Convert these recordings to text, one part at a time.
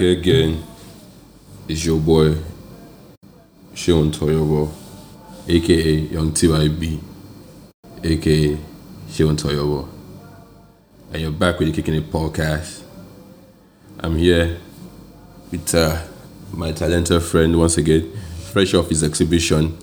here again. It's your boy, Seun Toyobo, aka Young TYB, aka Seun Toyobo. And you're back with the Kicking It podcast. I'm here with uh, my talented friend once again, fresh off his exhibition,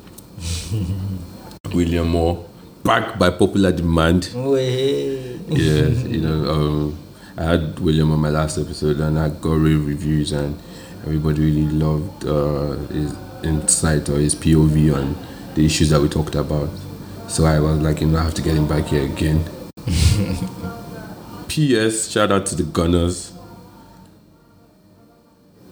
William Moore, back by popular demand. Yeah, you know, um, I had William on my last episode and I got rave reviews and everybody really loved uh, his insight or his POV on the issues that we talked about. So I was like, you know, I have to get him back here again. P.S. Shout out to the Gunners.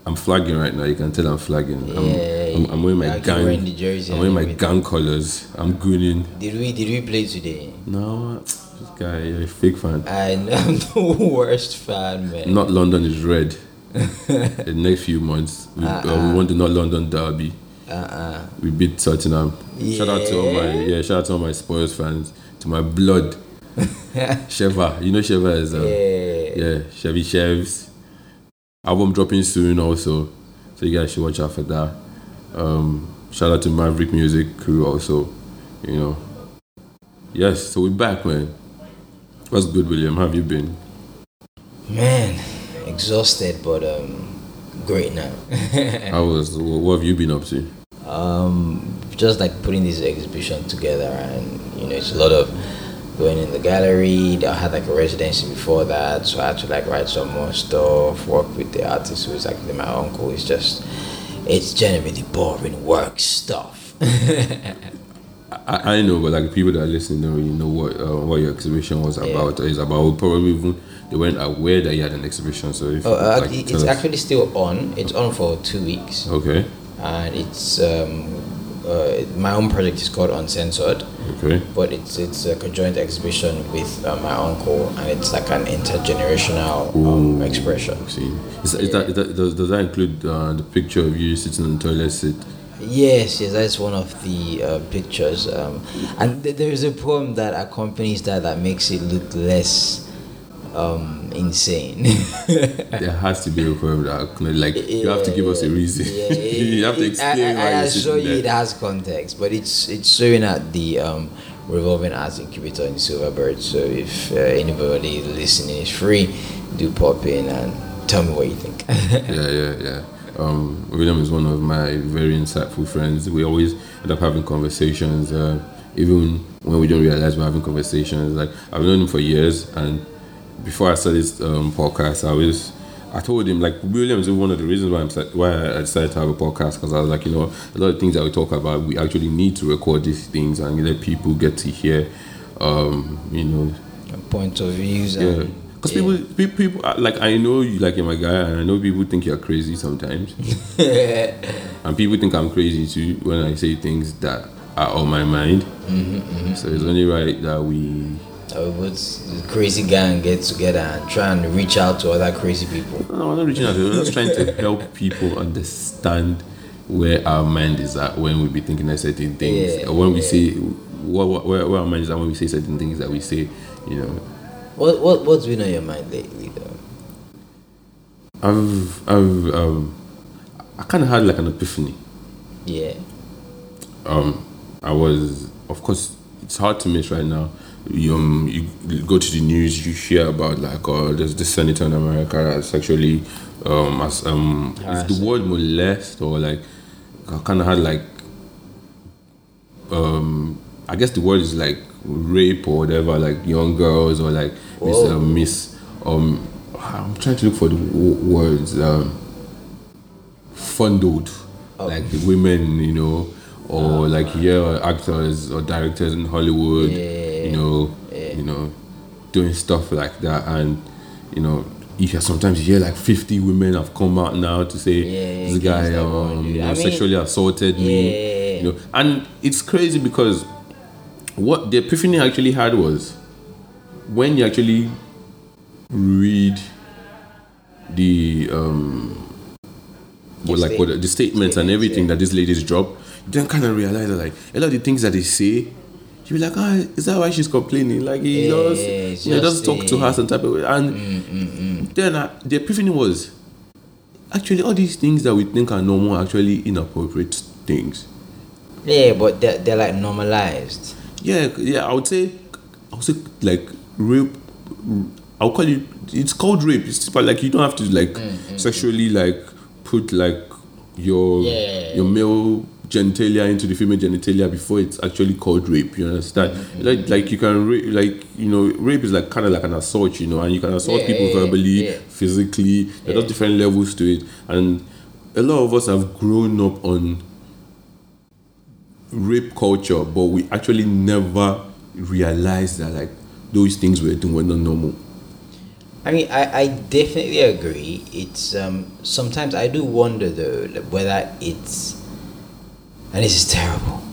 I'm flagging right now. You can tell I'm flagging. I'm, Yeah, I'm, I'm wearing my like gang. wearing the jersey I'm wearing my everything. gang colors. I'm gooning. Did we did we play today? No, this guy, you're a fake fan. I am the worst fan, man. North London is red. the next few months, we, uh, we want the North London derby. Uh-uh. We beat Tottenham. Yeah. Shout out to all my yeah. Shout out to all my Spurs fans. To my blood, Sheva. You know Sheva is uh, Yeah. yeah Chevy Chevs. Album dropping soon also, so you guys should watch out for that. Um, shout out to Maverick Music crew also. You know. Yes, so we're back, man. What's good, William? How have you been? Man, exhausted but um great now. How was what have you been up to? um just like putting this exhibition together and you know it's a lot of going in the gallery i had like a residency before that so i had to like write some more stuff work with the artist who is actually my uncle it's just it's generally boring work stuff I, I know, but like people that are listening don't really know what uh, what your exhibition was about or is about. Probably even they weren't aware that you had an exhibition. So if oh, uh, like, it- it's actually still on it's on for two weeks okay, and it's um uh, my own project is called uncensored okay, but it's it's a conjoined exhibition with uh, my uncle, and it's like an intergenerational um, expression. see, is, is that, is that does, does that include uh, the picture of you sitting on the toilet seat? Yes, yes, that's one of the uh, pictures, um, and th- there is a poem that accompanies that that makes it look less um, insane. There has to be a poem that like you have to give us a reason. Yeah, you have to it- explain I, I, why I assure you it has context, but it's it's showing at the um, revolving arts incubator in Silverbird. So if uh, anybody listening is free, do pop in and tell me what you think. yeah, yeah, yeah. Um, William is one of my very insightful friends. We always end up having conversations, uh, even when we don't realize we're having conversations. Like I've known him for years, and before I started this um, podcast, I was. I told him like William is one of the reasons why I'm why I decided to have a podcast because I was like you know a lot of things that we talk about we actually need to record these things and let people get to hear um, you know point of views yeah, and because people, people, uh, like I know you, like you're my guy, and I know people think you're crazy sometimes, and people think I'm crazy too when I say things that are on my mind. So it's only right that we. uh, the crazy gang get together and try and reach out to other crazy people. No, I'm not reaching out. to We're just trying to help people understand where our mind is at when we be thinking of certain things, Yeah, or when we say what, what where, where our mind is at when we say certain things that we say. You know, What what what's been on your mind lately though? I've I've um, I kind of had like an epiphany. Yeah. um, I was, of course, it's hard to miss right now. You, um, you go to the news, you hear about like, oh, there's this senator in America that's actually, um, as um, is the word molest or like, I kind of had like, um, I guess the word is like rape or whatever, like young girls or like um, miss, um, I'm trying to look for the words, um, fondled, like the women, you know, or like yeah, actors or directors in Hollywood, you know, you know, doing stuff like that, and you know, you hear sometimes you hear like fifty women have come out now to say Yeah, this guy against that one, um, you know, sexually assaulted me, you know, and it's crazy because what the epiphany I actually had was when you actually read the um what like what the statements and everything that these ladies drop, you then kind of realize that like a lot of the things that they say, you be like, ah, is that why she's complaining? Like he Yeah, does, it's you know, just talk to her some type of way. And then uh, the epiphany was, actually all these things that we think are normal are actually inappropriate things. Yeah, but they're, they're like normalized. Yeah, yeah, I would say, I would say like rape. I'll call it. It's called rape. It's but like you don't have to like mm, mm, mm. sexually like put like your Yeah. your male genitalia into the female genitalia before it's actually called rape. You understand? Like like you can rape like you know rape is like kind of like an assault. You know, and you can assault Yeah, people yeah, verbally, yeah. physically. There are different levels to it, and a lot of us have grown up on rape culture, but we actually never realized that like those things we're doing were not normal. I mean, I, I definitely agree. It's um sometimes I do wonder though whether it's and this is terrible,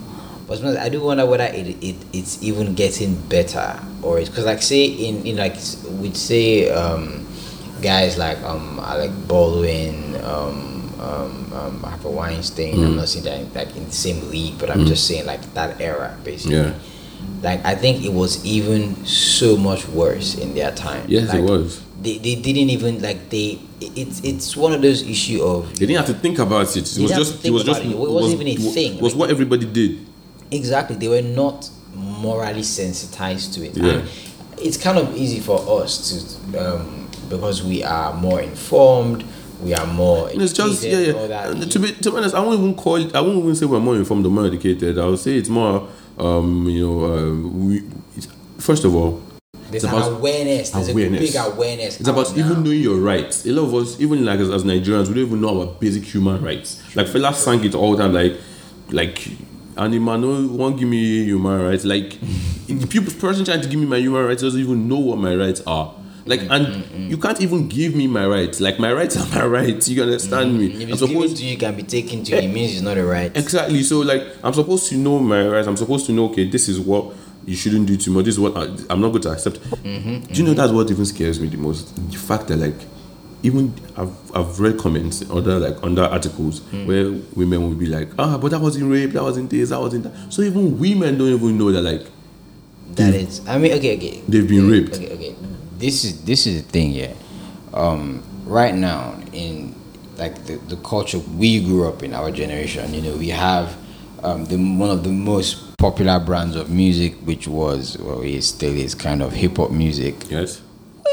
but sometimes I do wonder whether it, it it's even getting better or it's because like say in in like we'd say um guys like um Alec Baldwin um um, um Harvey Weinstein. I'm not saying that in, like in the same league, but I'm just saying like that era basically. Yeah. Like I think it was even so much worse in their time. Yes, Like, it was. they, they didn't even like they it's it's one of those issue of They didn't have to think about it. It was just. It was just. it. It wasn't even a was- thing. Was Like- what everybody did. exactly they were not morally sensitized to it Yeah. and it's kind of easy for us to um, because we are more informed we are more And it's just yeah, yeah. to be to be honest, I won't even call. it- I won't even say we're more informed or more educated. I would say it's more. Um, you know, uh, we. It's, first of all, there's it's about awareness there's awareness. a big awareness It's about out even knowing your rights. A lot of us, even like as, as Nigerians, we don't even know our basic human rights. Like Fela sang it all the time, like, like, and man no won't give me human rights. Like, the people person trying to give me my human rights doesn't even know what my rights are. Like, mm, and mm, mm, you can't even give me my rights. Like, my rights are my rights. You understand me? if I'm it's given supposed to you can be taken to you eh, it means it's not a right Exactly. So like I'm supposed to know my rights. I'm supposed to know okay, this is what you shouldn't do too much. This is what I, I'm not going to accept. Mm-hmm, do you know mm-hmm. that's what even scares me the most? The fact that like even I've, I've read comments other like under articles Mm. where women will be like ah but that wasn't rape that wasn't this that wasn't that so even women don't even know that like That is, I mean, okay, okay. They've been Okay, raped. Okay, okay. This is this is the thing, yeah. Um, right now, in like the, the culture we grew up in, our generation, you know, we have um, the one of the most popular brands of music, which was well, it still is kind of hip hop music, yes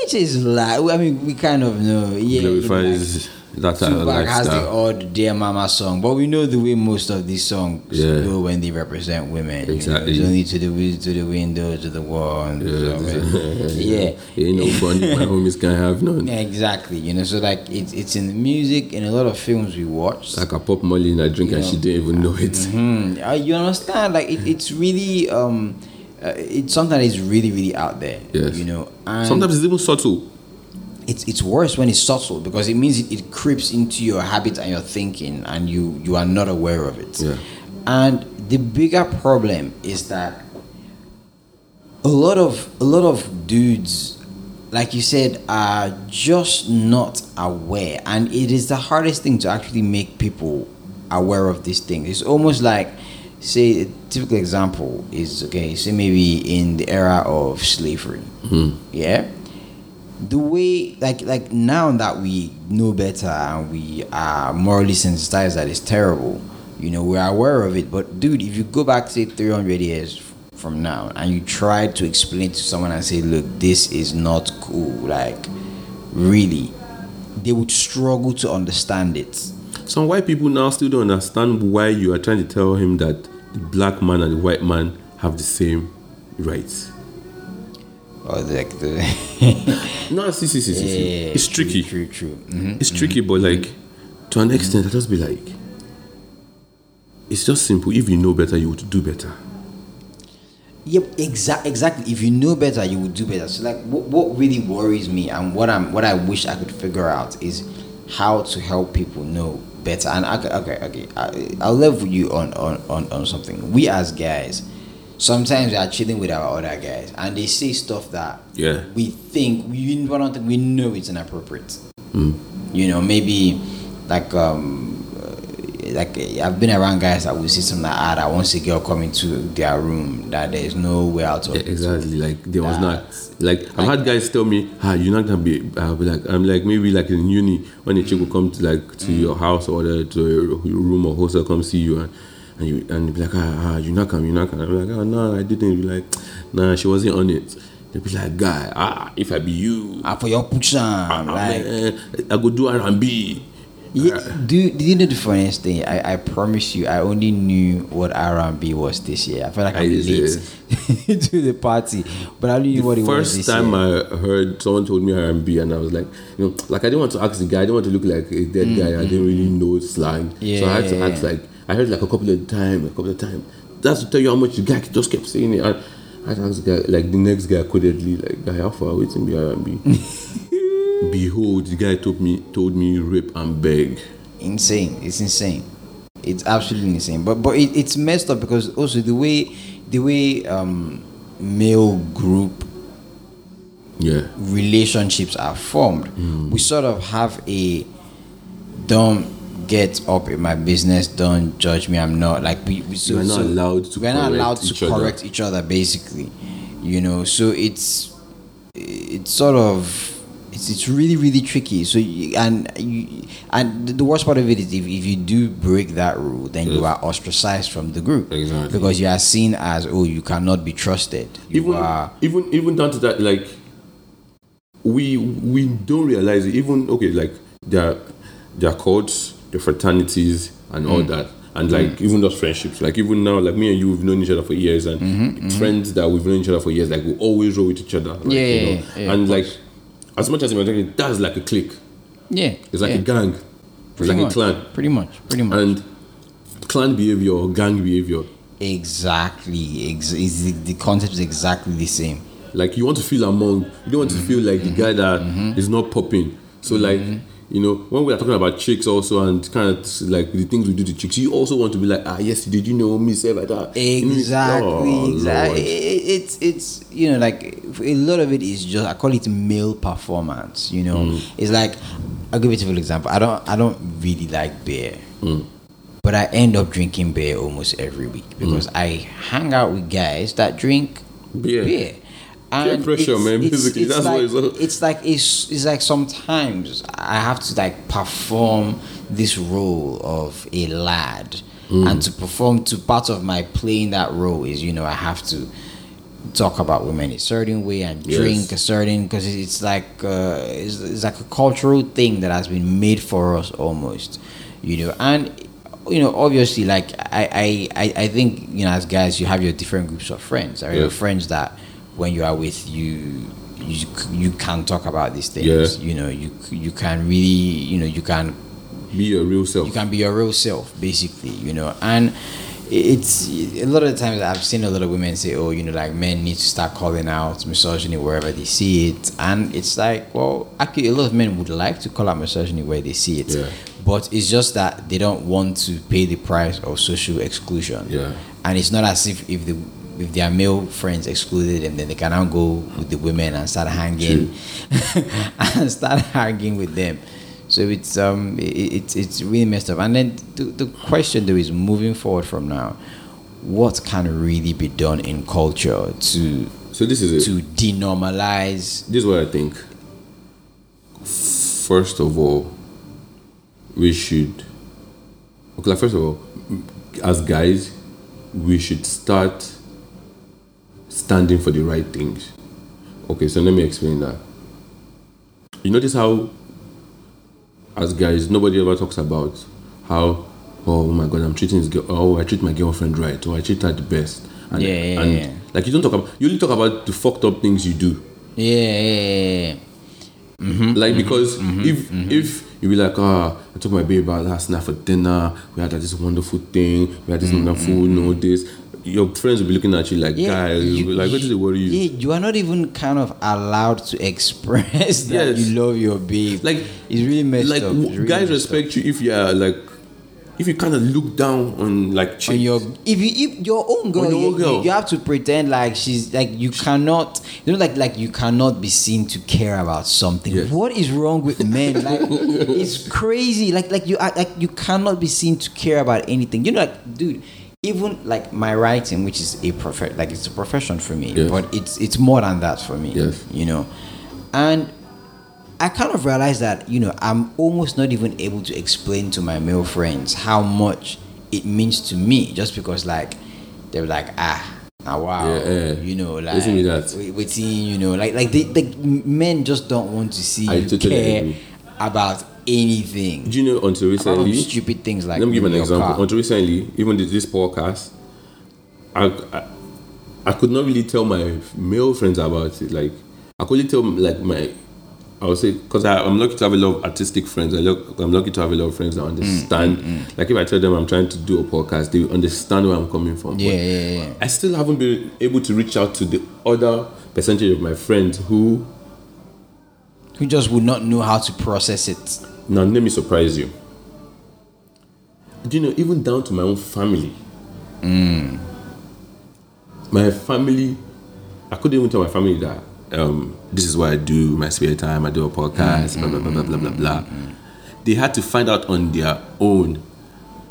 which is like, I mean, we kind of know, yeah. you know, like, glorifies that Tupac has the odd Dear Mama song, but we know the way most of these songs Yeah. go when they represent women. you know, Exactly. it's only to the to the window, to the wall. And yeah. yeah. ain't no fun my homies can have none Yeah, exactly. You know, so like it's it's in the music in a lot of films we watch. like a pop Molly in a drink and Yeah. she didn't even know it Hmm. Uh, you understand? Like it, it's really um, uh, it's something that is really really out there. Yes. You know, and sometimes it's even subtle it's it's worse when it's subtle because it means it, it creeps into your habit and your thinking and you you are not aware of it. Yeah. and the bigger problem is that a lot of a lot of dudes like you said are just not aware. And it is the hardest thing to actually make people aware of these things it's almost like say a typical example is okay say maybe in the era of slavery. Hmm. Yeah the way like like now that we know better and we are morally sensitized that it's terrible you know we're aware of it but dude if you go back say 300 years from now and you try to explain to someone and say look this is not cool like really they would struggle to understand it Some white people now still don't understand why you are trying to tell him that the black man and the white man have the same rights. Or like the No, see, see, see, see, see. Yeah, It's true, tricky. true true Mhm. It's tricky, but like to an extent, I just be like, it's just simple. If you know better, you would do better. Yep, exact, exactly. If you know better, you would do better. So, like, what, what really worries me and what I'm, what I wish I could figure out is how to help people know better. And okay, okay, okay. I, I'll level you on, on, on, on something. We as guys, sometimes we are chilling with our other guys, and they say stuff that Yeah. we think we don't think we know it's inappropriate. You know, maybe like um, uh, like I've been around guys that will see something like ah, that once a girl come into their room that there's no way out of Yeah, exactly. Like there was not like I've had guys tell me, "Ah, you're not gonna be." I'll be like, I'm like maybe like in uni when a chick will come to like to your house or the, to your room or hostel come see you and and you and you be like, "Ah, ah you're not coming, you're not coming." I'm like, "Oh no, I didn't." Be like, "Nah, she wasn't on it." They be like, "Guy, ah, if I be you, Ah, for your push ah, like man, I go do R and B." Yeah, do did you know the funniest thing? I, I promise you, I only knew what R and B was this year. I felt like I I'm did, late to the party, but I only knew what it was First time year. I heard someone told me R&B, and I was like, you know, like I didn't want to ask the guy. I didn't want to look like a dead guy. I didn't really know slang, so I had to Mm-hmm. Yeah. ask like I heard like a couple of times, a couple of times. That's to tell you how much the guy just kept saying it. And I had to ask the guy, like the next guy codedly, like guy, how far waiting be R&B? Behold, the guy told me told me rape and beg. insane. It's insane. It's absolutely insane. But but it, it's messed up because also the way the way um male group Yeah, relationships are formed. Hmm. We sort of have a don't get up in my business, don't judge me, I'm not like we, we so, are not so allowed to we're not correct allowed to each other. correct each other basically. You know, so it's it's sort of it's, it's really really tricky so you, and you, and the worst part of it is if, if you do break that rule then you are ostracized from the group Exactly. because you are seen as oh you cannot be trusted you even are even even down to that like we we don't realize it even okay like there are there are codes the fraternities and Mm. all that. And like mm. even those friendships. Like even now like me and you we've known each other for years. And Mm-hmm, mm-hmm. friends that we've known each other for years like we always roll with each other. Like, Yeah, you know? yeah, and like as much as imagine that's like a clique. Yeah it's like yeah. a gang. It's Pretty like much, a clan. Pretty much pretty much. And clan behavior gang behavior. Exactly. Ex- is the, the concept is exactly the same. Like you want to feel among you don't want to mm-hmm, feel like the guy mm-hmm, that is not popping. So like you know when we are talking about chicks also and kind of like the things we do to chicks you also want to be like ah yes did you know me say like that You exactly oh, exactly It- it's it's you know like a lot of it is just i call it male performance you know Mm. it's like i'll give you a typical example i don't i don't really like beer Mm. but i end up drinking beer almost every week because i hang out with guys that drink Beer. beer Peer pressure, it's- man, it's- basically. it's That's what like, it's all- it's like it's, it's like sometimes I have to like perform this role of a lad, Mm. and to perform to part of my playing that role is you know I have to talk about women a certain way and Yes. drink a certain because it's like uh, it's, it's like a cultural thing that has been made for us almost, you know and. You know, obviously, like I, I, I, think you know, as guys, you have your different groups of friends. Right? Yeah. Your friends that when you are with you you you can talk about these things Yeah. you know you you can really you know you can be your real self you can be your real self basically you know and it's a lot of times I've seen a lot of women say oh you know like men need to start calling out misogyny wherever they see it and it's like well actually a lot of men would like to call out misogyny where they see it Yeah. but it's just that they don't want to pay the price of social exclusion Yeah. and it's not as if if the if their male friends excluded them, then they can now go with the women and start hanging and start hanging with them. So it's um it, it's it's really messed up. And then the, the question though is moving forward from now, what can really be done in culture to so this is it to denormalize this is what I think. First of all, we should. Okay, like first of all, as guys, we should start standing for the right things. Okay, so let me explain that. You notice how, as guys, nobody ever talks about how, oh, oh my god, I'm treating this girl, oh, I treat my girlfriend right, or I treat her the best. And, Yeah, yeah, and yeah. like you don't talk about, you only talk about the fucked up things you do. yeah, yeah, yeah, yeah. Mm-hmm, like mm-hmm, because mm-hmm, if if you be like ah I took my baby out last night for dinner we had like, this wonderful thing we had this mm, wonderful you know this your friends will be looking at you like guys you- like what does it worry you Yeah, you are not even kind of allowed to express that Yes. you love your babe. like it's really messed like up. really guys messed up. respect you if you are like if you kind of look down on like chicks, on your if you if your own girl, your you, own girl. you- you have to pretend like she's like you cannot you know like like you cannot be seen to care about something. Yes. What is wrong with men? Like it's crazy. Like like you act like you cannot be seen to care about anything. You know like dude. Even like my writing, which is a prof, like it's a profession for me, Yes. but it's it's more than that for me. Yes. you know, and I kind of realized that, you know, I'm almost not even able to explain to my male friends how much it means to me just because, like, they're like, ah, now wow, Yeah, yeah. you know, like, Listen to that. we- waiting, you know, like, like, they, like, men just don't want to see I you totally care agree. about anything. do you know until recently? stupid things like Let me give an example. car. Until recently, even this, podcast, I, I I could not really tell my male friends about it. Like I could only tell like my I would say because I'm lucky to have a lot of artistic friends. I look, I'm lucky to have a lot of friends that understand. Mm, Like if I tell them I'm trying to do a podcast, they understand where I'm coming from. Yeah, yeah, yeah. I still haven't been able to reach out to the other percentage of my friends who Who just would not know how to process it. Now, let me surprise you. Do you know, even down to my own family? Hmm. My family, I couldn't even tell my family that um, this is what I do, my spare time, I do a podcast, blah, blah, blah, blah, blah, blah, blah. Hmm, hmm, they had to find out on their own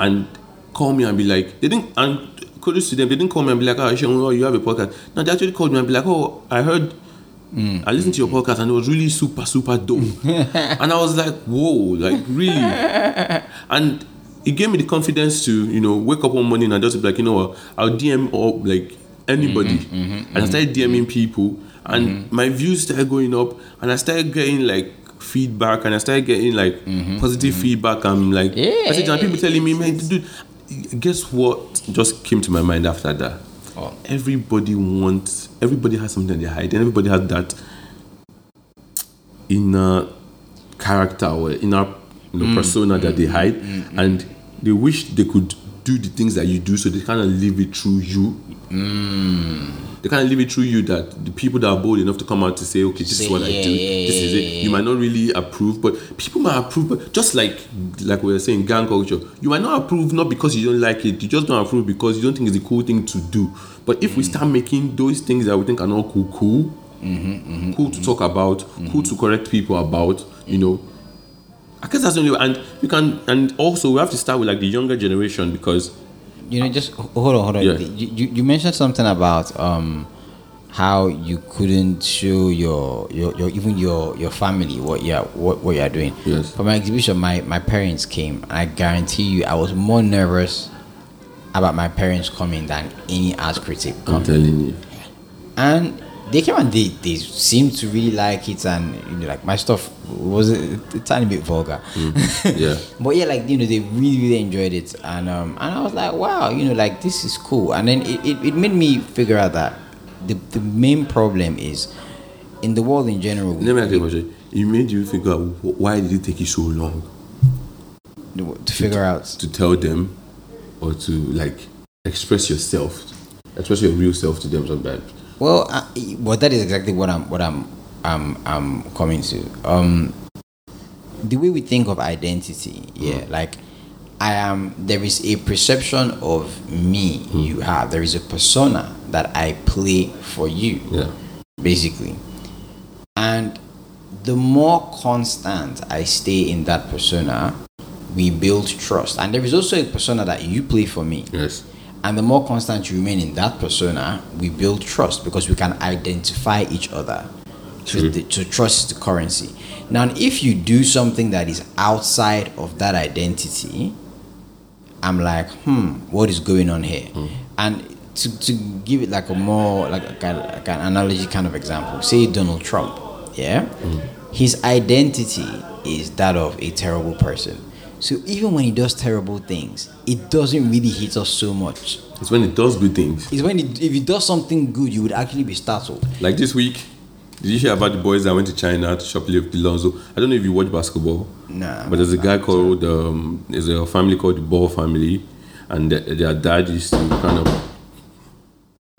and call me and be like, they didn't, and kudos to them, they didn't call me and be like, oh, oh, you have a podcast. No, they actually called me and be like, oh, I heard Mm. I listened to your mm-hmm. podcast and it was really super, super dope. and I was like, whoa, like really? and it gave me the confidence to, you know, wake up one morning and just be like, you know what, I'll DM up like anybody. Mm-hmm, mm-hmm, and I started DMing people and my views started going up and I started getting like feedback and I started getting like positive feedback and I'm like Yeah. messages and people telling me, man, dude, guess what just came to my mind after that? Oh. Everybody wants, everybody has something they hide, and everybody has that inner character or inner you know, mm, persona that they mm, hide, mm, and they wish they could do the things that you do, so they kind of live it through you. Mm. They kind of live it through you that the people that are bold enough to come out to say, okay, this Say, is what I do, yeah, this is yeah, it. You might not really approve, but people might approve. But just like like we were saying, gang culture, you might not approve not because you don't like it. You just don't approve because you don't think it's a cool thing to do. But if we mm. start making those things that we think are not cool, cool, mm-hmm, mm-hmm, cool to mm-hmm. talk about, cool to correct people about, you know. I guess that's the only way. And you can, and also we have to start with like the younger generation because You know, just hold on, hold on. Yeah. You, you, you mentioned something about um how you couldn't show your your, your even your your family what you are what, what you are doing. Yes. For my exhibition, my my parents came. I guarantee you, I was more nervous about my parents coming than any art critic coming. I'm telling you, And they came and they they seemed to really like it, and you know, like my stuff was a, a tiny bit vulgar. yeah. But yeah, like you know, they really really enjoyed it, and um, and I was like, wow, you know, like this is cool. And then it, it, it made me figure out that the the main problem is in the world in general. Let me ask you a question. It made you figure out why did it take you so long to figure out. to tell them or to like express yourself, express your real self to them sometimes. Well, uh, well, that is exactly what I'm what I'm I'm I'm coming to. Um, the way we think of identity, yeah, like I am. There is a perception of me you have. There is a persona that I play for you. Yeah. basically. And the more constant I stay in that persona, we build trust. And there is also a persona that you play for me. Yes. And the more constant you remain in that persona, we build trust because we can identify each other. True. the, so trust the currency. Now, if you do something that is outside of that identity, I'm like, hmm, what is going on here? And to, to give it like a more like a, like an analogy kind of example, say Donald Trump, yeah, his identity is that of a terrible person. So even when he does terrible things, it doesn't really hit us so much. It's when he does good things. It's when he, if he does something good, you would actually be startled. Like this week, did you hear about the boys that went to China to shoplift Lonzo? I don't know if you watch basketball. Nah, But there's a guy called, um, there's a family called the Ball family, and their, their dad used to kind of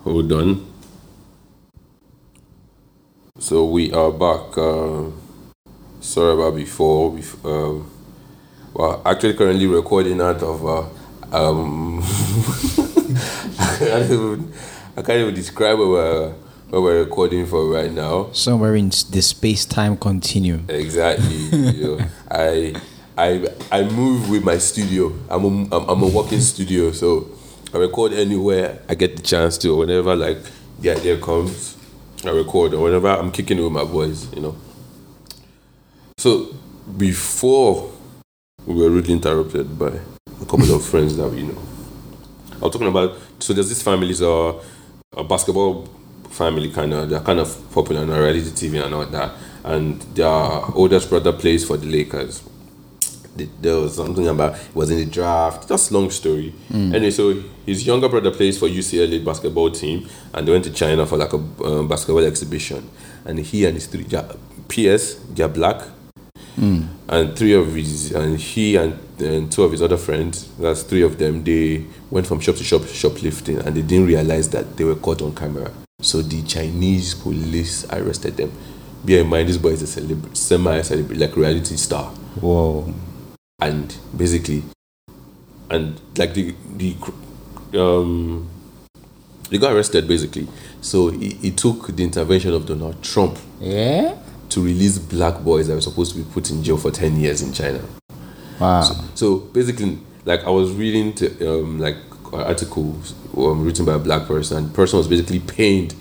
hold on. So we are back. Uh, sorry about before. bef- Um, well, actually, currently recording out of. Uh, um, I, can't even, I can't even describe where we're, where we're recording for right now. Somewhere in the space time continuum. Exactly. you know, I I I move with my studio. I'm a, I'm, I'm a walking studio, so I record anywhere I get the chance to. Whenever like the idea comes, I record. Or whenever I'm kicking it with my boys, you know. So before we were rudely interrupted by a couple of friends that we know. I was talking about so there's this families are a basketball family kind of they're kind of popular on reality TV and all that and their oldest brother plays for the Lakers. The- There was something about it was in the draft. Just long story. Anyway, so his younger brother plays for UCLA basketball team, and they went to China for like a um, basketball exhibition. And he and his three, PS, they're black, and three of his and he and, and two of his other friends that's three of them they went from shop to shop shoplifting and they didn't realize that they were caught on camera so the chinese police arrested them bear in mind this boy is a celeb- semi-celebrity like reality star Whoa. and basically and like the the um they got arrested basically so it, it took the intervention of donald trump Yeah? to release black boys that were supposed to be put in jail for 10 years in china Wow. so basically, like I was reading to, um, like articles um, written by a black person, and the person was basically pained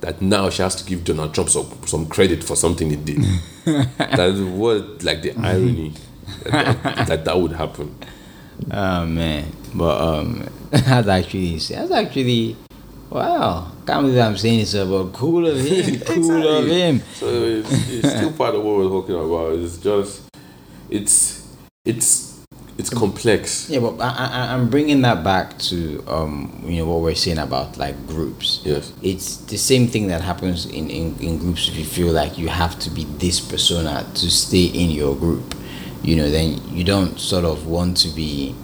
that now she has to give Donald Trump some, some credit for something he did. that was like the irony that, that, that that would happen. Oh man, but um, that's actually that's actually wow. Can't believe I'm saying this, but cool of him, cool of Exactly. him. So it's, it's still part of what we're talking about. It's just, it's, it's, it's complex. Yeah, but I, I, I'm bringing that back to um, you know what we're saying about like groups. Yes. It's the same thing that happens in, in, in groups. If you feel like you have to be this persona to stay in your group, you know, then you don't sort of want to be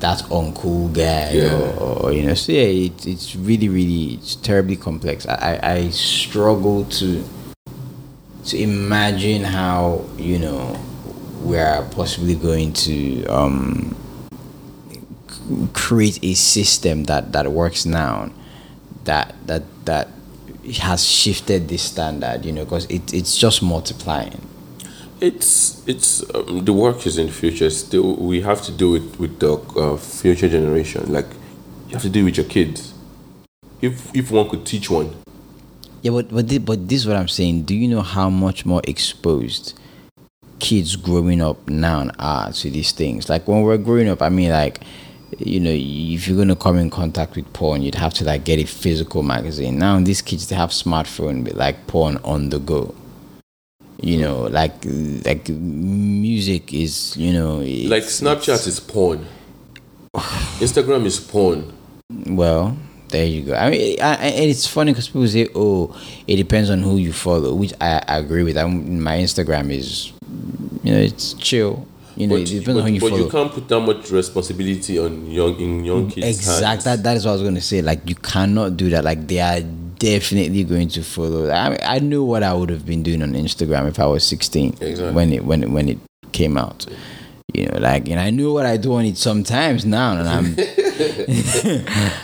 that uncool guy Yeah. or, or you know. So yeah, it, it's really really it's terribly complex. I, I, I struggle to to imagine how you know we are possibly going to um, create a system that that works now that that that has shifted this standard you know because it, it's just multiplying It's it's um, the work is in the future. Still, we have to do it with the uh, future generation. Like you have to do it with your kids. If if one could teach one, yeah but but this, but this is what i'm saying do you know how much more exposed kids growing up now are to these things. Like when we're growing up i mean like you know if you're going to come in contact with porn you'd have to like get a physical magazine. Now these kids they have smartphone with like porn on the go. You know like like music is you know like Snapchat is porn, Instagram is porn. Well, there you go. I mean, I, I, and it's funny because people say, "Oh, it depends on who you follow," which I, I agree with. I'm, my Instagram is, you know, it's chill. You know, But, it depends but, on who you but follow. But you can't put that much responsibility on young in young kids. exact. hands. That that is what I was going to say. Like, you cannot do that. Like, they are definitely going to follow. I mean, I knew what I would have been doing on Instagram if I was 16 Exactly. when it when it, when it came out. You know, like, and I knew what I do on it sometimes now, and I'm.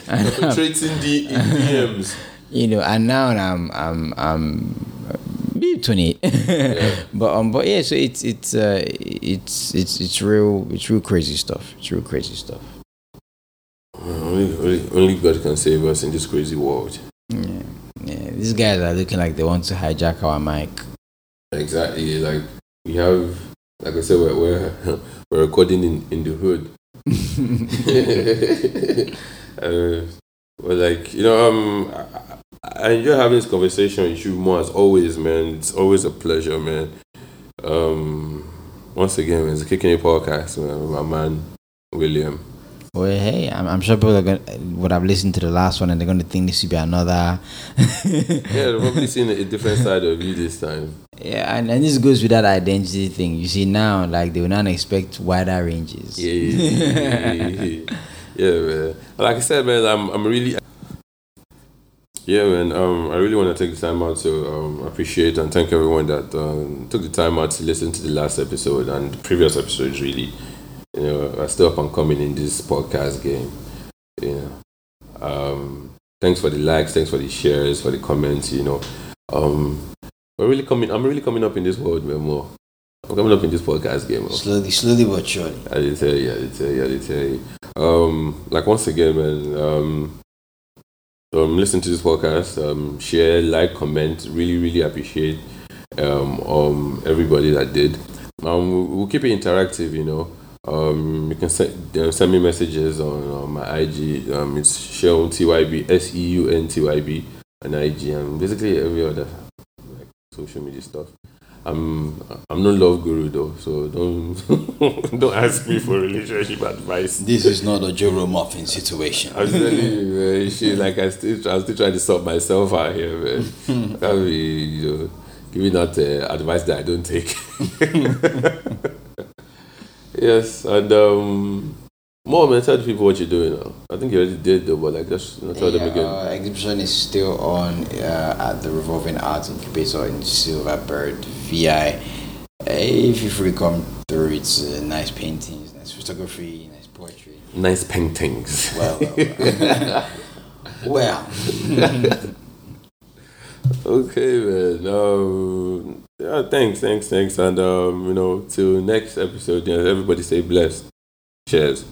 Penetrating the DMs. you know, and now I'm I'm I'm maybe 28. but um, but yeah, so it's it's uh it's it's it's real it's real crazy stuff. It's real crazy stuff. Only, only, only God can save us in this crazy world. Yeah, yeah. These guys are looking like they want to hijack our mic. Exactly. Like we have, like I said, we're we're, we're recording in in the hood. uh, well, like you know, um, I, I enjoy having this conversation with you more as always, man. It's always a pleasure, man. Um, once again, it's a kicking podcast, man. With my man William. Well, hey, I'm, I'm sure people are gonna would have listened to the last one and they're gonna think this should be another. Yeah, they've probably seen a different side of you this time. Yeah, and, and this goes with that identity thing. You see now, like they will not expect wider ranges. Yeah, yeah, yeah, man. Like I said, man, I'm I'm really Yeah, man. Um, I really want to take the time out to um, appreciate and thank everyone that um, took the time out to listen to the last episode and the previous episodes. Really, you know, are still up and coming in this podcast game. You know, um, thanks for the likes, thanks for the shares, for the comments. You know, um, we're really coming. I'm really coming up in this world, man. More. I'm coming up in this podcast game. More. Slowly, slowly but surely. I did tell you, I did tell you, I did tell you. Um, like once again, man. Um, um, listen to this podcast, um, share, like, comment. Really, really appreciate um, um everybody that did. Um, we'll, we'll keep it interactive, you know. Um, you can send, uh, send me messages on, on my IG. Um, it's Seun TYB, S E U N T Y B, and IG, and basically every other like social media stuff. I'm I'm no love guru though, so don't don't ask me for relationship advice. This is not a Joro Olumofin situation. I'm telling you, man. Shit, like I still I'm still trying to sort myself out here, man. Can't be you know giving out uh, advice that I don't take. yes, and um, more man, tell the people what you're doing now. I think you already did though, but like just you know, tell them Yeah, again. Our exhibition is still on uh, at the Revolving Arts Incubator in Silverbird, VI. Uh, if you free come through, it's uh, nice paintings, nice photography, nice poetry. Nice paintings. Well, well, well. Okay, man. Um, yeah, thanks, thanks, thanks, and um, you know, till next episode. Yeah, everybody stay blessed. Cheers.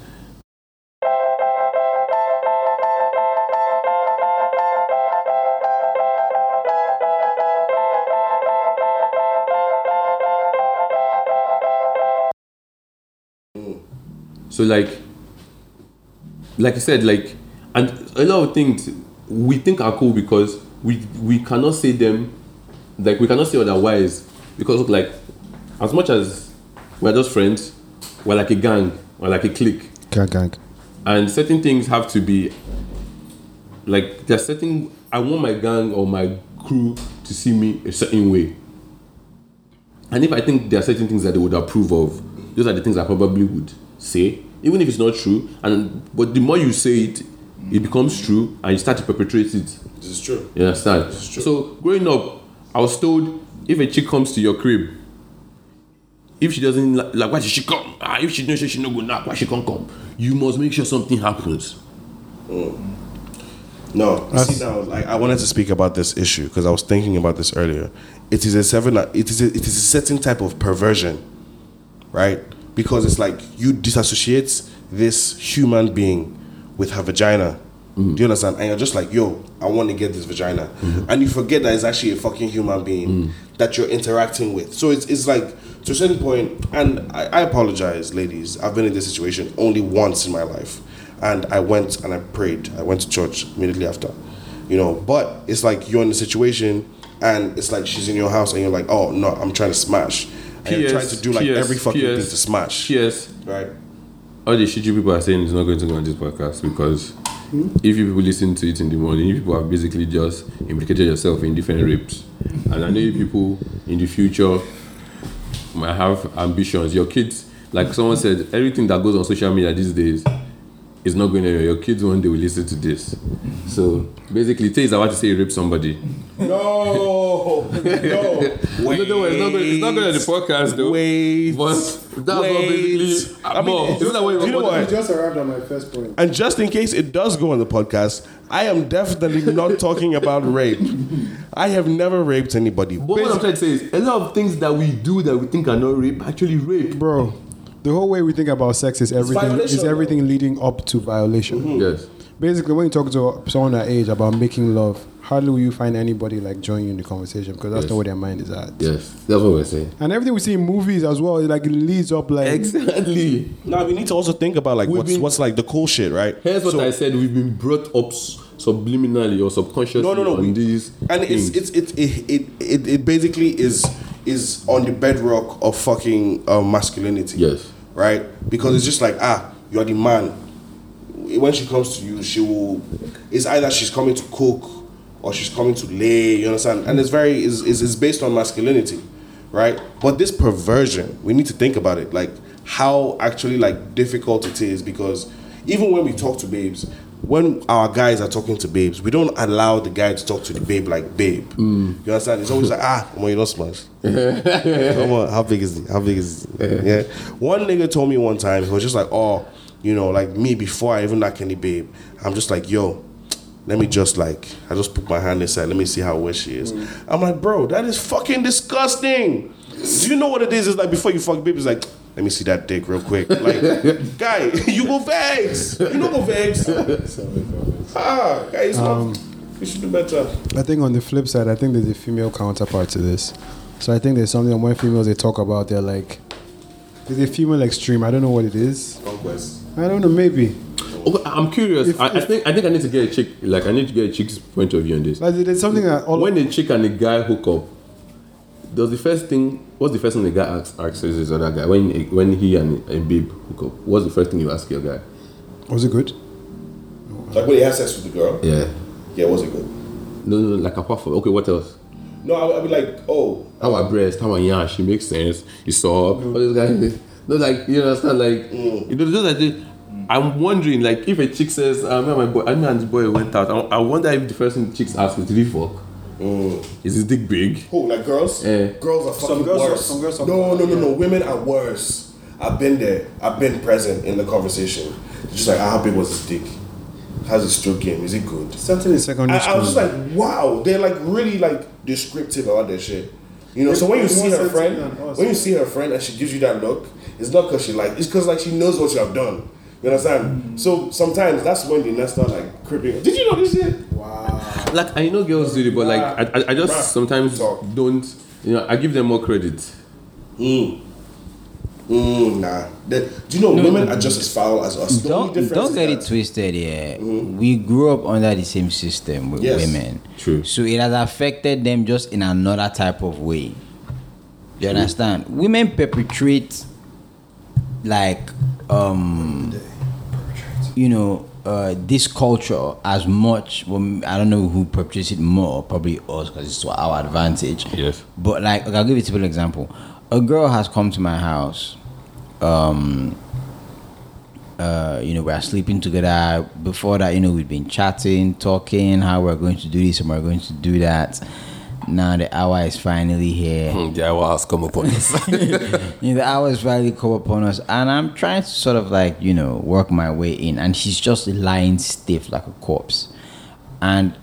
So like, like I said, like, and a lot of things we think are cool because we we cannot say them, like we cannot say otherwise because like, as much as we're just friends, we're like a gang, we're like a clique, Gang, gang. and certain things have to be like there's certain I want my gang or my crew to see me a certain way. And if I think there are certain things that they would approve of, those are the things I probably would say, even if it's not true. And but the more you say it, it becomes true, and you start to perpetrate it. This is true. You understand? true. So growing up, I was told if a chick comes to your crib, if she doesn't like, like why should she come? Ah, if she knows she no go knock, why she can't come? You must make sure something happens. No, see now, like I wanted to speak about this issue because I was thinking about this earlier. It is a seven. It is a, it is a certain type of perversion, right? Because it's like you disassociate this human being with her vagina. Do you understand? And you're just like, yo, I want to get this vagina, mm-hmm. and you forget that it's actually a fucking human being mm. that you're interacting with. So it's it's like to a certain point, and I, I apologize, ladies. I've been in this situation only once in my life and I went and I prayed. I went to church immediately after, you know. But it's like you're in the situation, and it's like she's in your house, and you're like, oh no, I'm trying to smash, and you're trying to do like PS, every fucking PS, thing to smash, Yes. right? All the shit you people are saying is not going to go on this podcast because Hmm? if you people listen to it in the morning, you people have basically just implicated yourself in different rapes. And I know you people in the future might have ambitions. Your kids, like someone said, everything that goes on social media these days is not going anywhere. Your kids one day will listen to this. So basically, say it's about to say you rape somebody. No, no, No, no, it's not going. It's not going on the podcast though. Wait, But that's what wait. basically. I mean, More. it's- Isn't that what you know what? You just arrived at my first point. And just in case it does go on the podcast, I am definitely not talking about rape. I have never raped anybody. But what I'm trying to say is, a lot of things that we do that we think are not rape actually rape. Bro, the whole way we think about sex is everything is everything leading up to violation. Yes. Basically, when you talk to someone our age about making love, hardly will you find anybody like join you in the conversation because that's Yes. not where their mind is at. Yes. That's what we're saying. And everything we see in movies as well, it like it leads up like Exactly. Now we need to also think about like We've what's been- what's like the cool shit, right? Here's what So- I said. We've been brought up subliminally or subconsciously No, no, no. on these and it's things. it's it it, it it it basically is is on the bedrock of fucking uh, masculinity. Yes. Right? Because it's just like ah, you are the man. When she comes to you, she will. It's either she's coming to cook or she's coming to lay. You understand? And it's very is is based on masculinity, right? But this perversion, we need to think about it, like how actually like difficult it is because even when we talk to babes, when our guys are talking to babes, we don't allow the guy to talk to the babe like babe. You understand? It's always like, ah, come on, you don't smash. come on, how big is he? How big is he? Yeah. One nigga told me one time, he was just like, oh, you know, like me before I even knock any babe, I'm just like, yo, let me just like, I just put my hand inside, let me see how wet she is. I'm like, bro, that is fucking disgusting. Do you know what it is? It's like before you fuck babe, it's like, let me see that dick real quick. Like, guy, you go vegs. You know go vegs. Ah, guys, um, you should do better. I think on the flip side, I think there's a female counterpart to this. So I think there's something when females they talk about, they're like, there's a female extreme. I don't know what it is. Conquest. I don't know, maybe. Okay, I'm curious. If- I, I think I think I need to get a chick. Like I need to get a chick's point of view on this. Like there's something that all when the chick and the guy hook up, does the first thing? What's the first thing the guy asks, asks his other guy when when he and a babe hook up? What's the first thing you ask your guy? was it good? Like when he had sex with the girl. Yeah. Yeah, was it good? No, no, like apart from okay, what else? No, I would, I would be like, oh, How I breast, how I yarn, she makes sense. You saw all this guy. No, like you understand, like mm. you know, just like the, I'm wondering, like if a chick says, ah, "I remember my boy, I and this boy went out." I, I wonder if the first thing the chicks ask is, "Did he fuck? Is his dick big?" who like girls? Yeah. Girls are fucking girls are- worse. some girls are- no, no, no, no. Women are worse. I've been there. I've been present in the conversation. It's just like, ah, how big was his dick? How's his stroke game? Is it good? Something in secondary I, school. I was just like, wow, they're like really like descriptive about their shit. You know, so when you see her friend, sensitive than us. when you see her friend and she gives you that look, it's not because she like, it's because like she knows what you have done. You understand? So sometimes that's when they start like creeping. Did you know this shit? wow. Like I know girls do it, but like I, I, I just Bruh. sometimes Talk. don't. You know, I give them more credit. Mm. Mm, nah. The- do you know women are just as foul as us? Don't don't get it twisted. Yeah, we grew up under the same system with Yes. women. True. So it has affected them just in another type of way. You understand? Women perpetrate like um you know uh, this culture as much. Well, I don't know who perpetrates it more. Probably us because it's to our advantage. Yes. But like, I'll give you a typical example. A girl has come to my house. Um, uh, you know, we're sleeping together. Before that, you know, we've been chatting, talking, how we're going to do this and we're going to do that. Now the hour is finally here. The hour has come upon us. know, the hour is finally come upon us, and I'm trying to sort of like you know work my way in, and she's just lying stiff like a corpse. And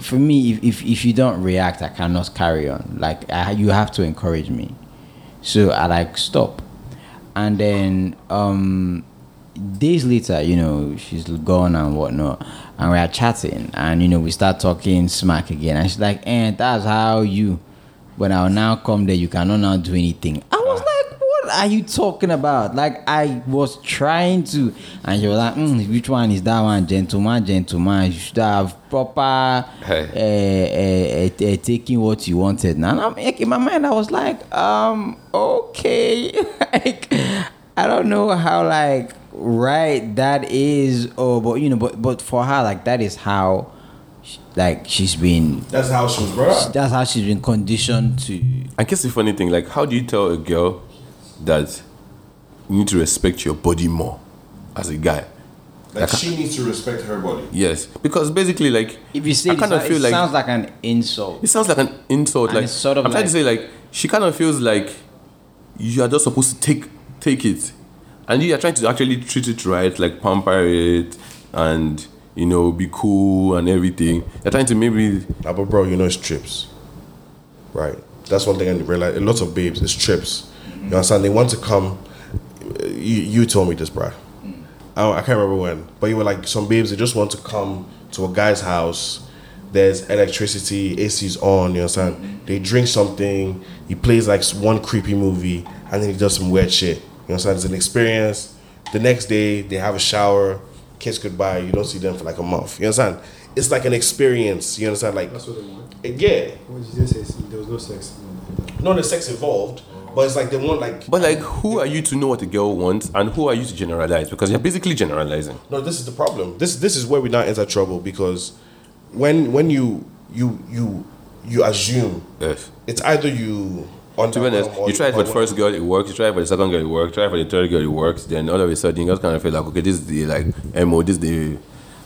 for me, if if, if you don't react, I cannot carry on. Like I, you have to encourage me. So I like stop, and then um, days later, you know, she's gone and whatnot, and we are chatting, and you know, we start talking smack again, and she's like, "And that's how you." When I'll now come there, you cannot now do anything. I was like, what are you talking about? Like I was trying to, and she was like, mm, which one is that one? Gentleman, gentleman. You should have proper Hey. uh, uh, uh, uh, taking what you wanted. And I'm like, in my mind, I was like, um, okay, like I don't know how like right that is, oh but you know, but but for her, like that is how, sh- like she's been. That's how she was brought up. That's how she's been conditioned to. I guess the funny thing, like, how do you tell a girl that you need to respect your body more as a guy? Like she needs to respect her body. Yes, because basically, like, If you say I this, kind of it feel like sounds like an insult. it sounds like an insult. And like, it's sort of I'm trying to like- say, like, she kind of feels like you are just supposed to take take it, and you are trying to actually treat it right, like pamper it, and you know, be cool and everything. You're trying to maybe Nah, but bro, you know it's trips. Right. That's one thing I realize. A lot of babes, it's trips. You understand? They want to come. You, you told me this, bro. I, I can't remember when, but you were like some babes. They just want to come to a guy's house. There's electricity, AC's on. You understand? They drink something. He plays like one creepy movie, and then he does some weird shit. You understand? It's an experience. The next day, they have a shower, kiss goodbye. You don't see them for like a month. You understand? It's like an experience. You understand? Like That's what they want. Eh, yeah, What did you say? There was no sex. not the sex involved, but it's like they want like. But like, who are you to know what a girl wants, and who are you to generalize? Because you're basically generalizing. No, this is the problem. This this is where we now enter trouble because when when you you you you assume Yes. it's either you On To be that honest, you try it for the first girl, it works. You try it for the second girl, it works. Try it for the third girl, it works. Then all of a sudden, you just kind of feel like, okay, this is the like mo. This is the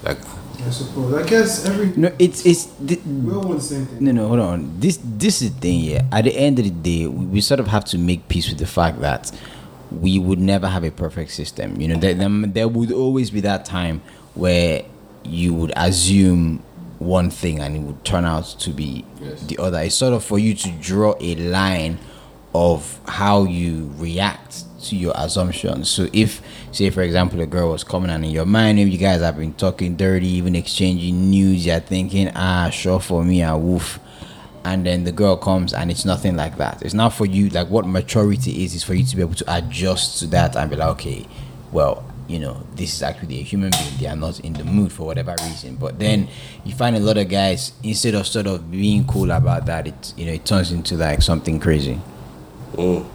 like. I suppose. I guess every No, it's it's the, we all want the same thing. no no hold on. This this is the thing. Yeah, at the end of the day, we, we sort of have to make peace with the fact that we would never have a perfect system. You know, there, there, there would always be that time where you would assume one thing and it would turn out to be Yes. the other. It's sort of for you to draw a line of how you react to your assumptions. So if say for example a girl was coming and in your mind if you guys have been talking dirty, even exchanging news, you're thinking, ah sure for me a woof. And then the girl comes and it's nothing like that. It's not for you like what maturity is is for you to be able to adjust to that and be like, okay, well, you know, this is actually a human being. They are not in the mood for whatever reason. But then you find a lot of guys instead of sort of being cool about that, it you know, it turns into like something crazy. Mm.